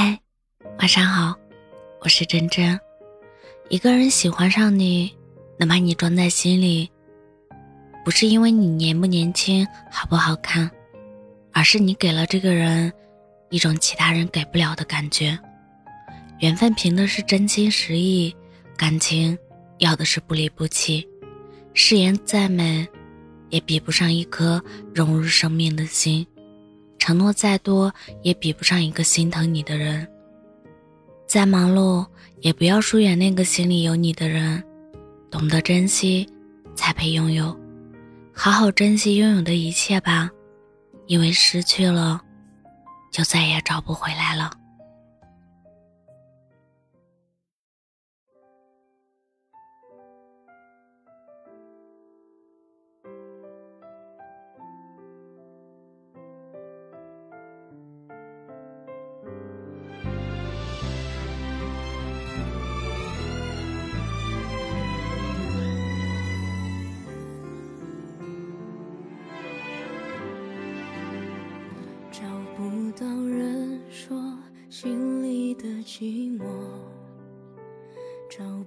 嗨，晚上好，我是真真。一个人喜欢上你，能把你装在心里，不是因为你年不年轻、好不好看，而是你给了这个人一种其他人给不了的感觉。缘分凭的是真心实意，感情要的是不离不弃。誓言再美，也比不上一颗融入生命的心。承诺再多，也比不上一个心疼你的人。再忙碌，也不要疏远那个心里有你的人。懂得珍惜，才配拥有。好好珍惜拥有的一切吧，因为失去了，就再也找不回来了。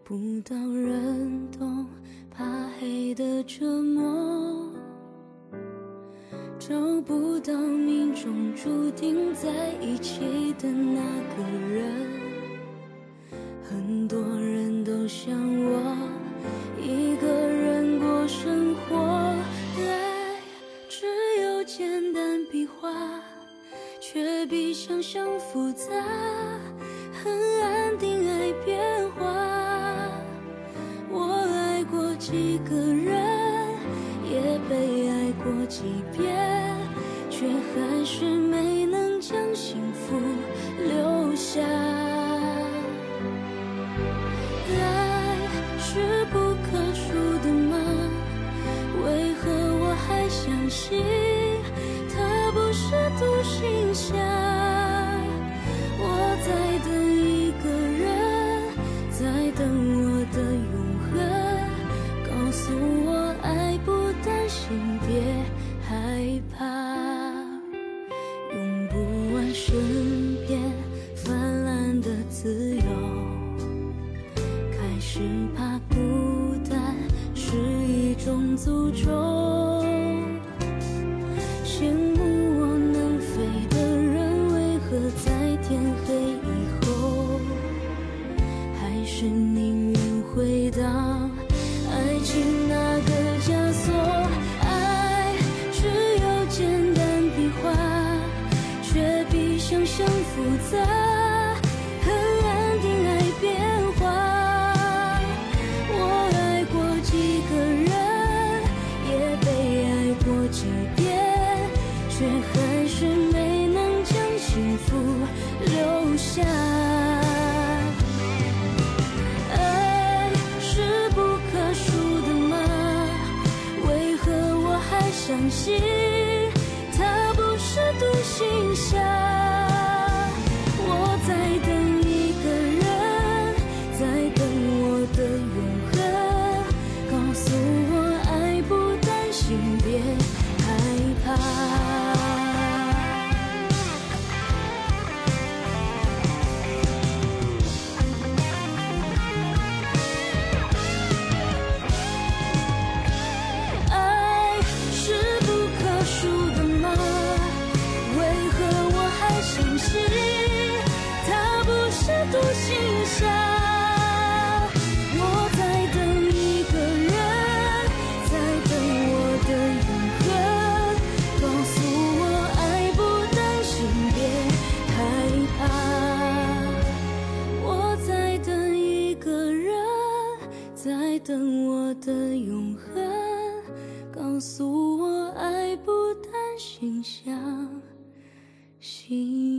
不到人懂怕黑的折磨，找不到命中注定在一起的那个人。很多人都像我一个人过生活，爱只有简单笔画。却比想象复杂，很爱几个人，也被爱过几遍，却还是没能将幸福是怕孤单是一种诅咒羡慕我能飞的人为何在天黑以后还是宁愿回到爱情那个枷锁爱只有简单笔画却比想象复杂恨是。独行侠，我在等一个人，在等我的永恒，告诉我爱不担心，别害怕。我在等一个人，在等我的永恒，告诉我爱不担心，相信。